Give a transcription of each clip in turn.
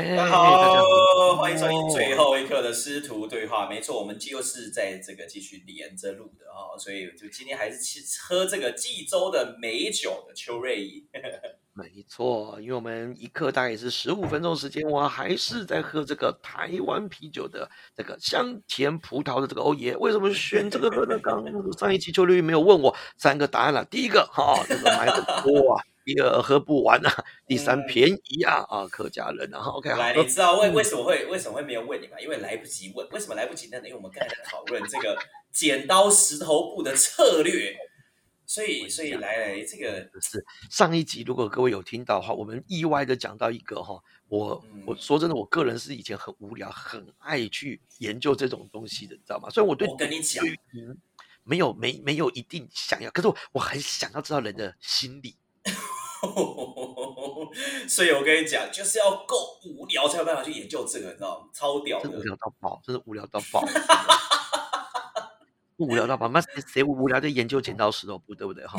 哎，大家好，欢迎收听最后一刻的师徒对话。没错，我们就是在这个继续连着录的啊，所以就今天还是去喝这个济州的美酒的邱瑞怡。没错，因为我们一刻大概也是十五分钟时间，我还是在喝这个台湾啤酒的这个香甜葡萄的这个欧耶。为什么选这个喝呢？刚上一期邱瑞怡没有问我三个答案了。第一个哈，这个买的多啊。第二喝不完啊，第三便宜啊啊，客家人啊，OK 来，你知道为为什么会为什么会没有问你吗？因为来不及问，为什么来不及呢？因为我们刚才在讨论这个 剪刀石头布的策略，所以所以来来这个是上一集，如果各位有听到的话，我们意外的讲到一个哈，我我说真的，我个人是以前很无聊，很爱去研究这种东西的，你知道吗？所以我对我跟你讲，没有没没有一定想要，可是我我很想要知道人的心理。所以，我跟你讲，就是要够无聊才有办法去研究这个，你知道吗？超屌的，无聊到爆，真是无聊到爆，无聊到爆。那谁无聊在研究剪刀石头布，对不对？哈，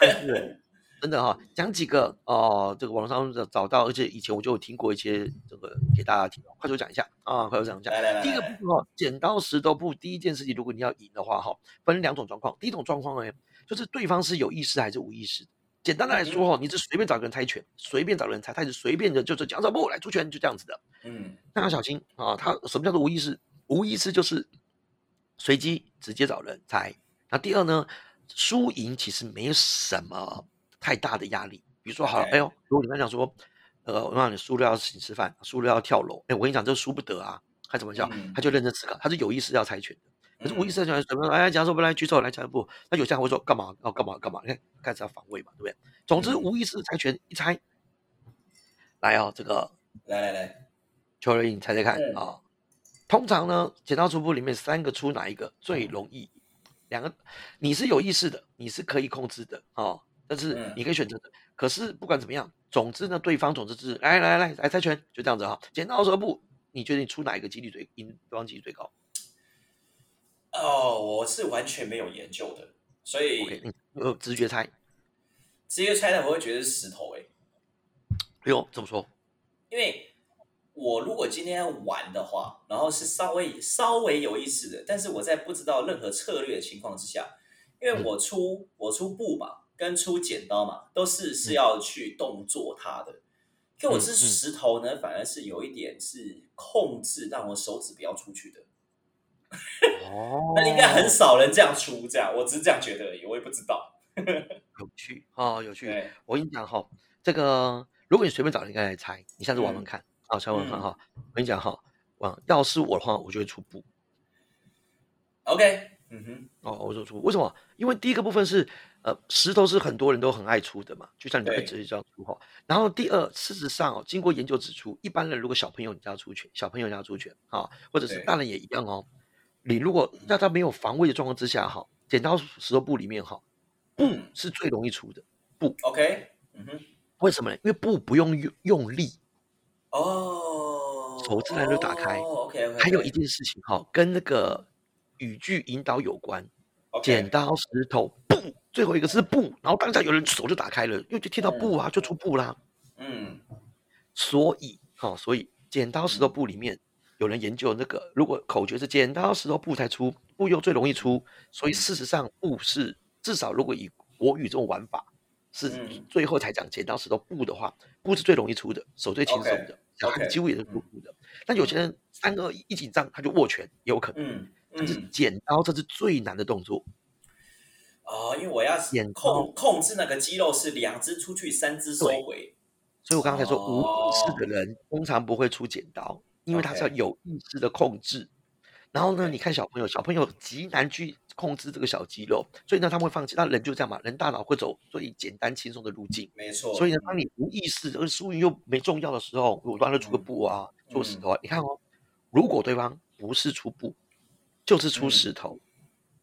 真的哈，讲几个哦，这个网上找到，而且以前我就有听过一些这个给大家听，快速讲一下啊，快速讲一下。来来来，第一个部分哦，剪刀石头布，第一件事情，如果你要赢的话哈，分两种状况。第一种状况呢，就是对方是有意识还是无意识。简单的来说哦，你是随便找个人猜拳，随便找人猜，他是随便的，就是讲什么来出拳，就这样子的。嗯，那要小心啊！他什么叫做无意识？无意识就是随机直接找人猜。那第二呢，输赢其实没有什么太大的压力。比如说，好，哎呦，如果你刚讲说，呃，我让你输了要请吃饭，输了要跳楼，哎，我跟你讲，这输不得啊！他怎么叫？他就认真思考，他是有意识要猜拳的。可是无意识讲什么？哎，假如说不来举手来下一步，那有些人会说干嘛？哦干嘛？干嘛？你看开始要防卫嘛，对不对？总之无意识猜拳一猜，来哦，这个来来来，邱瑞颖猜猜看啊。通常呢，剪刀出布里面三个出哪一个最容易？两个你是有意识的，你是可以控制的哦，但是你可以选择的。可是不管怎么样，总之呢，对方总之是来来来来猜拳，就这样子哈。剪刀石头布，你决定出哪一个几率最赢？对方几率最高？哦，我是完全没有研究的，所以呃，直觉猜，直接猜的我会觉得是石头哎。哎呦，怎么说？因为我如果今天要玩的话，然后是稍微稍微有意思的，但是我在不知道任何策略的情况之下，因为我出我出布嘛，跟出剪刀嘛，都是是要去动作它的。可我是石头呢，反而是有一点是控制，让我手指不要出去的。哦，那应该很少人这样出，这样我只是这样觉得而已，我也不知道。有趣哦，有趣。我跟你讲哈，这个如果你随便找人来猜，你下次玩玩看啊，猜玩看哈。我跟你讲哈，玩要是我的话，我就会出布。OK，嗯哼，哦，我就出，为什么？因为第一个部分是呃，石头是很多人都很爱出的嘛，就像你直接这样出哈。然后第二，事实上哦，经过研究指出，一般人如果小朋友你要出拳，小朋友要出拳啊，或者是大人也一样哦。你如果在他没有防卫的状况之下，哈，剪刀石头布里面，哈，布是最容易出的布。OK，嗯哼，为什么呢？因为布不用用用力，哦，手自然就打开。OK，还有一件事情，哈，跟那个语句引导有关。剪刀石头布，最后一个是布，然后当下有人手就打开了，因为就听到布啊，就出布啦。嗯，所以，哈，所以剪刀石头布里面。有人研究那个，如果口诀是剪刀石头布才出，布又最容易出，所以事实上布是至少如果以国语这种玩法是最后才讲剪刀石头布的话，布是最容易出的，手最轻松的，小孩子几乎也是出布的。但有些人三个一紧张他就握拳，也有可能。但是剪刀这是最难的动作。哦，因为我要控控制那个肌肉是两只出去，三只收回。所以我刚才说无意识的人通常不会出剪刀。因为他是要有意识的控制，然后呢，你看小朋友，小朋友极难去控制这个小肌肉，所以呢，他们会放弃。那人就这样嘛，人大脑会走最简单轻松的路径，没错。所以呢，当你无意识而输赢又没重要的时候，我端了出个布啊，出石头啊。你看哦，如果对方不是出布，就是出石头，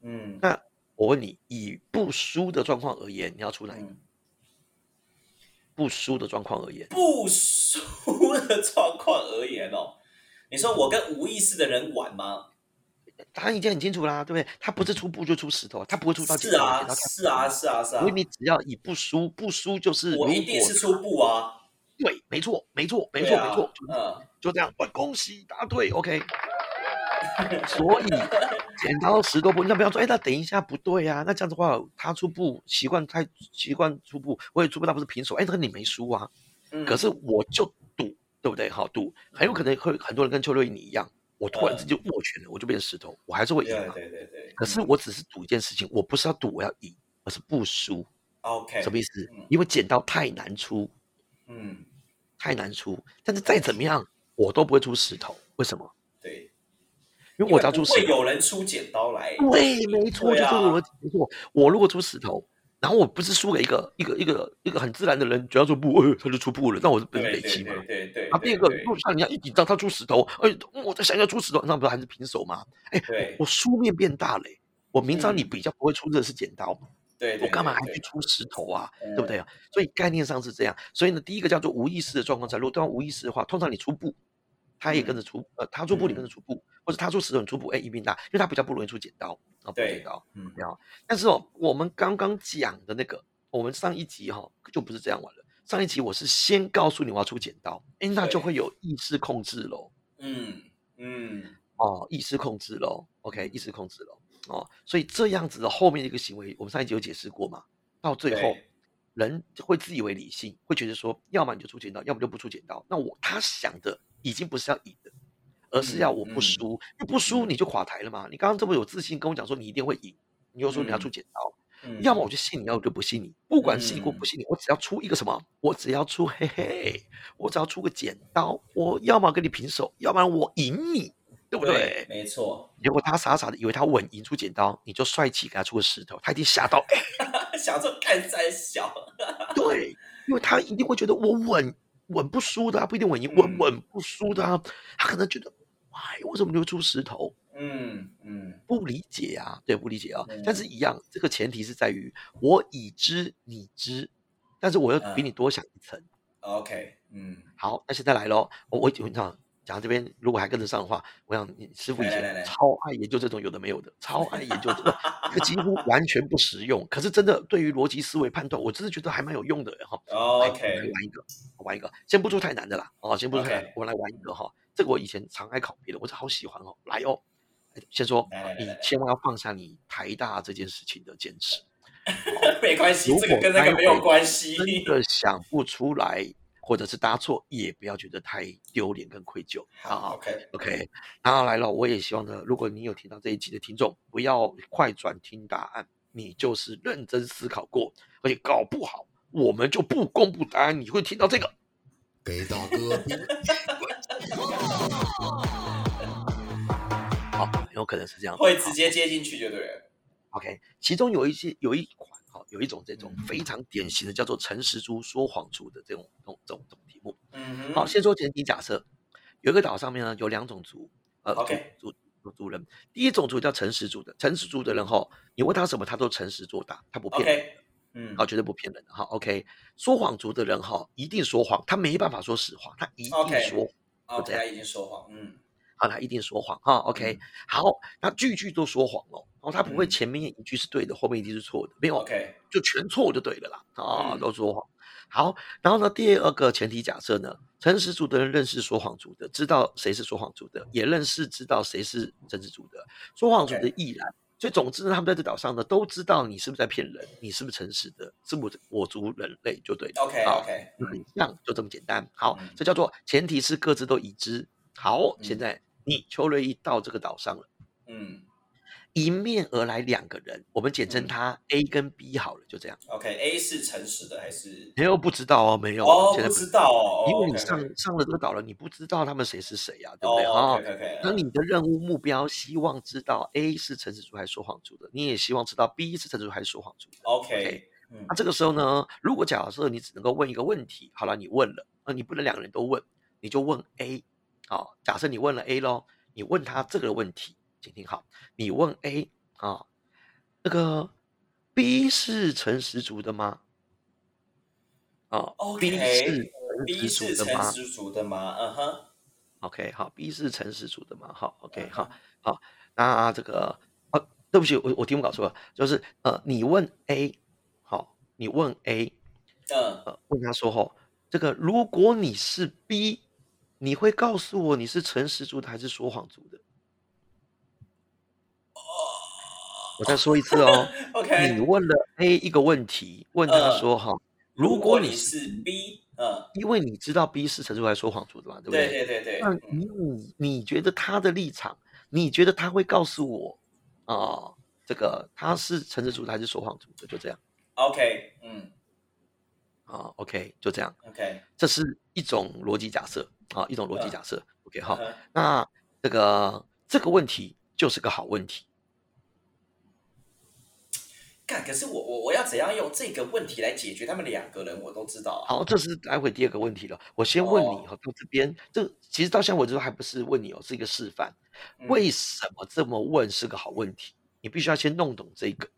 嗯，那我问你，以不输的状况而言，你要出哪一个？不输的状况而言，不输的状况而言哦。你说我跟无意识的人玩吗？答案已经很清楚啦，对不对？他不是出布就出石头，他不会出到是啊，是啊，是啊，是啊。所以你只要以不输，不输就是我一定是出布啊。对，没错，没错，没错，没错，就嗯，就这样。哇，恭喜答对，OK。所以剪刀石头布，你要不要说？哎，那等一下不对啊，那这样子的话，他出布习惯太习惯出布，我也出不到，不是平手。哎，那个你没输啊，嗯可是我就赌，对不对？好赌，很有可能会很多人跟邱瑞你一样，我突然之间握拳了，我就变成石头，我还是会赢对嘛。对对对，可是我只是赌一件事情，我不是要赌我要赢，而是不输。OK 什么意思嗯？因为剪刀太难出，嗯，太难出。但是再怎么样，我都不会出石头。为什么？对，因为我只要出石头。有人出剪刀来，对，没错，就这个逻辑没错。我如果出石头，然后我不是输给一个一个一个一个很自然的人，只要出布，呃，他就出布了，那我是不是对对北七嘛对？对对，啊，第二个，对如果像人家一紧张，他出石头，哎，嗯我在想要出石头，那不是还是平手吗？哎，我输面变大嘞。我明知道你嗯比较不会出的是剪刀，对对，我干嘛还去出石头啊？嗯对不对啊？所以概念上是这样。所以呢，第一个叫做无意识的状况下，如果对方无意识的话，通常你出布，他也跟着出，呃，他出布你跟着出布，或者他出石头你出布，哎，一并大，因为他比较不容易出剪刀啊，不对剪刀。嗯好，但是哦，我们刚刚讲的那个，我们上一集哈、哦、就不是这样玩了。上一集我是先告诉你我要出剪刀，哎，那就会有意识控制喽。嗯嗯哦，意识控制喽，OK，意识控制喽，哦，所以这样子的后面的一个行为，我们上一集有解释过嘛？到最后，人会自以为理性，会觉得说，要么你就出剪刀，要么就不出剪刀。那我他想的已经不是要赢的，而是要我不嗯输，因为不输嗯你就垮台了嘛。你刚刚这么有自信跟我讲说你一定会赢，你又说你要出嗯剪刀，嗯，要么我就信你，要么我就不信你。不管信你或不信你，我只要出一个什么，我只要出嘿嘿，我只要出个剪刀，我要么跟你平手，要不然我赢你，对不对？没错，结果他傻傻的以为他稳赢出剪刀，你就帅气给他出个石头，他一定吓到，哎，想说干三小，对，因为他一定会觉得我稳稳不输的、啊，不一定稳赢，稳嗯稳不输的、啊，他可能觉得，哎，为什么你会出石头？嗯嗯不理解啊，对，不理解啊。但嗯是一样，这个前提是在于我已知你知，但是我又比你多想一层。，OK，嗯，好，那现在来喽，我我我讲讲到这边，如果还跟得上的话，我想你师傅以前超爱研究这种有的没有的，超爱研究这个，这个几乎完全不实用，可是真的对于逻辑思维判断，我真的觉得还蛮有用的哈。来我们来 OK，玩一个，玩一个，先不出太难的啦，哦，先不出太难 OK 我来玩一个哈。这个我以前常爱考别的，我是好喜欢哦。来哦，先说你千万要放下你台大这件事情的坚持。没关系，这个跟那个没有关系，真的想不出来，或者是答错，也不要觉得太丢脸跟愧疚好啊。，OK，OK，然后来了，我也希望呢，如果你有听到这一集的听众，不要快转听答案，你就是认真思考过，而且搞不好我们就不公布答案，你会听到这个。给大哥比好，很 有可能是这样。会直接接进去就对了。OK，其中有一些有一款哈、有一种这种嗯非常典型的叫做诚实猪说谎猪的这种这种这种这种题目。嗯哼，好，先说前提假设，有一个岛上面呢有两种族，呃 OK 族族族人。第一种族叫诚实族的，诚实族的人哈，你问他什么，他都诚实作答，他不骗人。嗯好，绝对不骗人的哈。OK，说谎族的人哈，一定说谎，他没办法说实话，他一定说就，OK，这样他已经说谎，嗯好，他一定说谎哈。OK，好，他句句都说谎哦，然后他不会嗯前面一句是对的，后面一句是错的，没有，OK，就全错就对了啦，啊，嗯都说谎。好，然后呢，第二个前提假设呢，诚实族的人认识说谎族的，知道谁是说谎族的，也认识知道谁是真实族的，说谎族的亦然。所以总之呢，他们在这岛上呢，都知道你是不是在骗人，你是不是诚实的，是我我族人类就对了。OK 好 OK，就很像，就这么简单。好嗯，这叫做前提是各自都已知。好，现嗯在你邱瑞一到这个岛上了。嗯迎面而来两个人，我们简称嗯他 A 跟 B 好了，就这样。，OK，A 是诚实的还是？没有不知道哦，没有，哦，现在不知道哦，因为你上上了这个岛了，你不知道他们谁是谁呀、对不对？哦、，OK OK，那你的任务目标希望知道 A 是诚实族还是说谎族的，你也希望知道 B 是诚实族还是说谎族的。OK，嗯那这个时候呢，如果假设你只能够问一个问题，好了，你问了，那你不能两个人都问，你就问 A。好，假设你问了 A 咯，你问他这个问题，请听好，你问 A 啊，那个 B 是诚实族的吗？啊 OK，，B 是 B 诚实是族的吗诚实族的吗？嗯哼，？OK，好，B 是诚实族的吗？好，OK，嗯好，好，那这个啊，对不起，我我题目搞错了，就是呃，你问 A，好，你问 A，嗯呃，问他说吼，这个如果你是 B，你会告诉我你是诚实族的还是说谎族的？我再说一次哦，你，OK，你问了 A 一个问题，问他呃，说哈，如如果你是是 B，呃，因为你知道 B 是诚实族还是说谎族的嘛，对不对对？对对对，那嗯，你你你觉得他的立场，你觉得他会告诉我啊、这个他是诚实族的还是说谎主的？就这样 OK，嗯啊，OK，就这样，，OK，这是一种逻辑假设啊，一种逻辑嗯假设。OK，好，那这个这个问题就是个好问题。干，可是我我我要怎样用这个问题来解决他们两个人，我都知道啊。好，这是待会第二个问题了。我先问你哦，哈，到这边，这其实到现在为止都还不是问你哦，是一个示范。嗯为什么这么问是个好问题？你必须要先弄懂这个，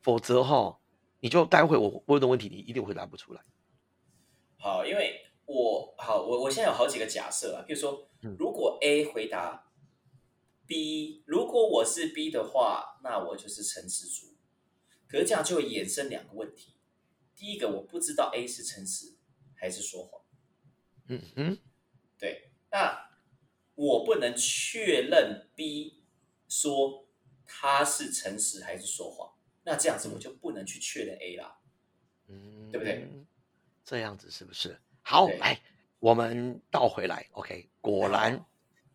否则哈，你就待会我问的问题你一定回答不出来。好，因为我好，我我现在有好几个假设啊，比如说嗯，如果 A 回答 B，如果我是 B 的话，那我就是诚实族。可是这样就会衍生两个问题。第一个，我不知道 A 是诚实还是说谎。嗯哼，对，那我不能确认 B 说他是诚实还是说谎，那这样子我就不能去确认 A 啦。嗯，对不对？这样子是不是？好，来，我们倒回来。OK，果然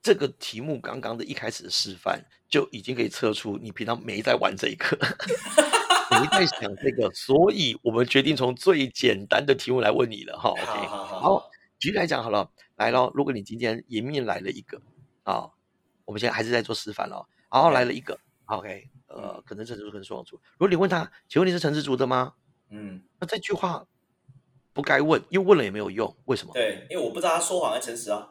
这个题目刚刚的一开始的示范就已经可以测出你平常没在玩这一课，没在想这个，所以我们决定从最简单的题目来问你了哈。OK，好好好好，举例来讲好了，来咯，如果你今天迎面来了一个啊，我们现在还是在做示范咯，然后来了一个，OK，呃嗯，可能诚实族，可能双族。如果你问他，请问你是诚实族的吗？嗯，那这句话不该问，因为问了也没有用。为什么？对，因为我不知道他说谎还是诚实啊。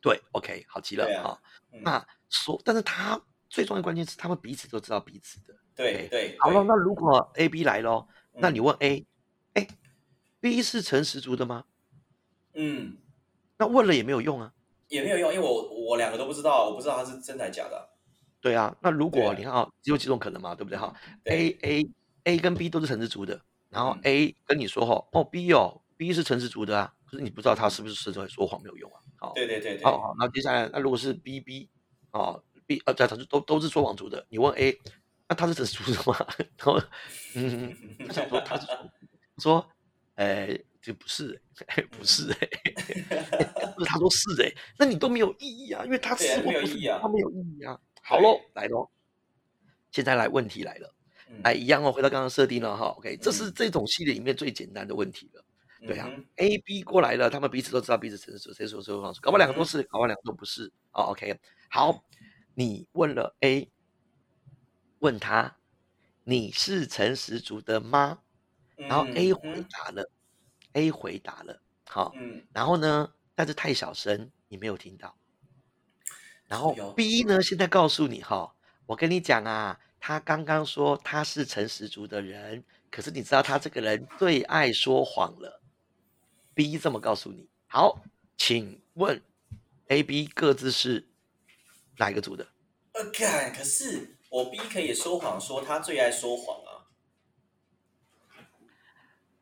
对，OK，好极了对啊那说，但是他最重要的关键是他们彼此都知道彼此的。对对，好了，那如果 A、B 来咯，那嗯你问 A，哎，B 是诚实族的吗？嗯那问了也没有用啊。也没有用，因为我我两个都不知道，我不知道他是真的还是假的啊。对啊，那如果你看啊，只有几种可能嘛，对不对哈？A A A 跟 B 都是诚实族的，然后嗯 A 跟你说哈，哦 B 哦 B 是诚实族的啊，可是你不知道他是不是实在说谎没有用啊。好，对对对对，好好，那接下来那如果是 B B 哦 B 呃，这都都是说谎族的，你问 A，那他是诚实族的吗？然后嗯，他想说他是说说，哎，这不是哎，不是哎，不是他说是哎，那你都没有意义啊，因为他对啊是或不是没有意义啊他没有意义啊。好对喽，来喽，现在来问题来了，嗯来一样哦，回到刚刚设定了哈，OK，这是嗯这种系列里面最简单的问题了。对啊嗯，A、B 过来了，他们彼此都知道彼此诚实，谁说谁说谎，搞不好两个都嗯是，搞不好两个都不是。哦，OK，好，你问了 A，问他你是诚实族的吗？然后 A 回嗯答了，A 回答了，好，嗯然后呢，但是太小声，你没有听到。然后 B 呢，现在告诉你哈，我跟你讲啊，他刚刚说他是诚实族的人，可是你知道他这个人最爱说谎了。B 这么告诉你，好，请问 A、B 各自是哪一个族的？呃，干，可是我 B 可以说谎，说他最爱说谎啊。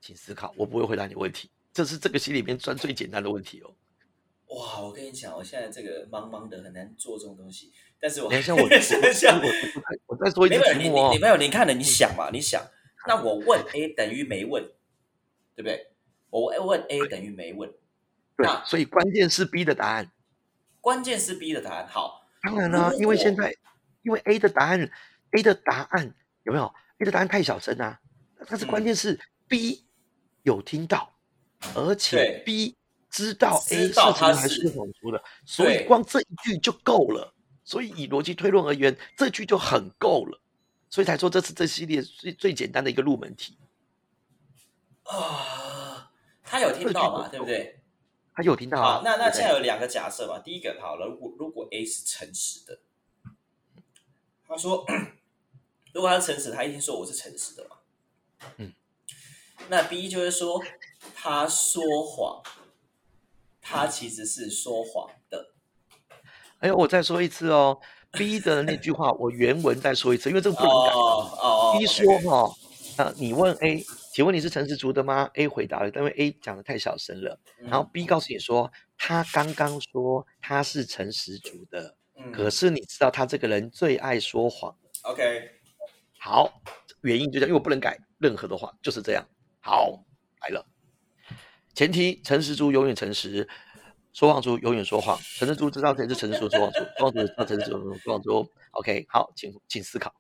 请思考，我不会回答你问题，这是这个戏里面算最简单的问题哦。哇，我跟你讲，我现在这个茫茫的很难做这种东西，但是我等一下 我我想一下我，我我再说一没有你次题目哦你你。没有你看了，你想嘛，你想，那我问 A 等于没问，对不对？我问 A 等于没问，对那，所以关键是 B 的答案。关键是 B 的答案。好，当然啦、如果因为现在因为 A 的答案，A 的答案有没有？A 的答案太小声啊，但是关嗯键是 B 有听到，而且 B 知道 A 是道他什么还是是谎说的，所以光这一句就够了。所以以逻辑推论而言，这句就很够了，所以才说这是这系列最最简单的一个入门题。啊，他有听到嘛？对不对？他有听到啊好，？那那现在有两个假设嘛。第一个，好了，如果如果 A 是诚实的，他说，如果他是诚实，他一定说我是诚实的嘛。嗯，那 B 就是说他说谎，他其实是说谎的。哎呦，我再说一次哦，B 的那句话我原文再说一次，因为这个不能改。哦哦 B 说哈，呃，你问 A，请问你是诚实族的吗？A 回答了，因为 A 讲的太小声了。然后嗯 B 告诉你说，他刚刚说他是诚实族的，嗯可是你知道他这个人最爱说谎。OK，好，原因就这样，因为我不能改任何的话，就是这样。好，来了，前提诚实猪永远诚实，说谎猪永远说谎。诚实猪知道谁是诚实猪，说谎猪，说谎族知道谁是说谎猪。OK，好，请请思考。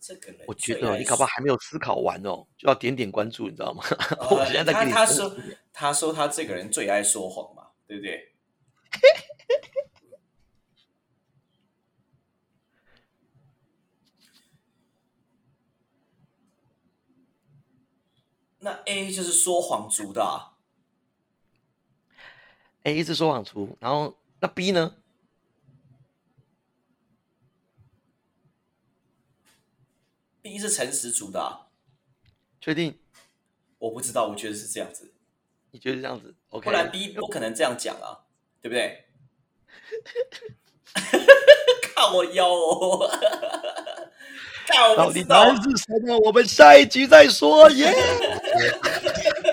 这个人我觉得你搞不好还没有思考完哦，就要点点关注，你知道吗？呃我现在在他给你分他说他说他这个人最爱说谎嘛，对不对？那 A 就是说谎族的、啊，A 是说谎族，然后那 B 呢？B 是诚实族的、啊，确定？我不知道，我觉得是这样子，你觉得这样子？OK？不然 B 不可能这样讲啊，对不对？看我腰哦，到底答案，是什么？我们下一集再说耶。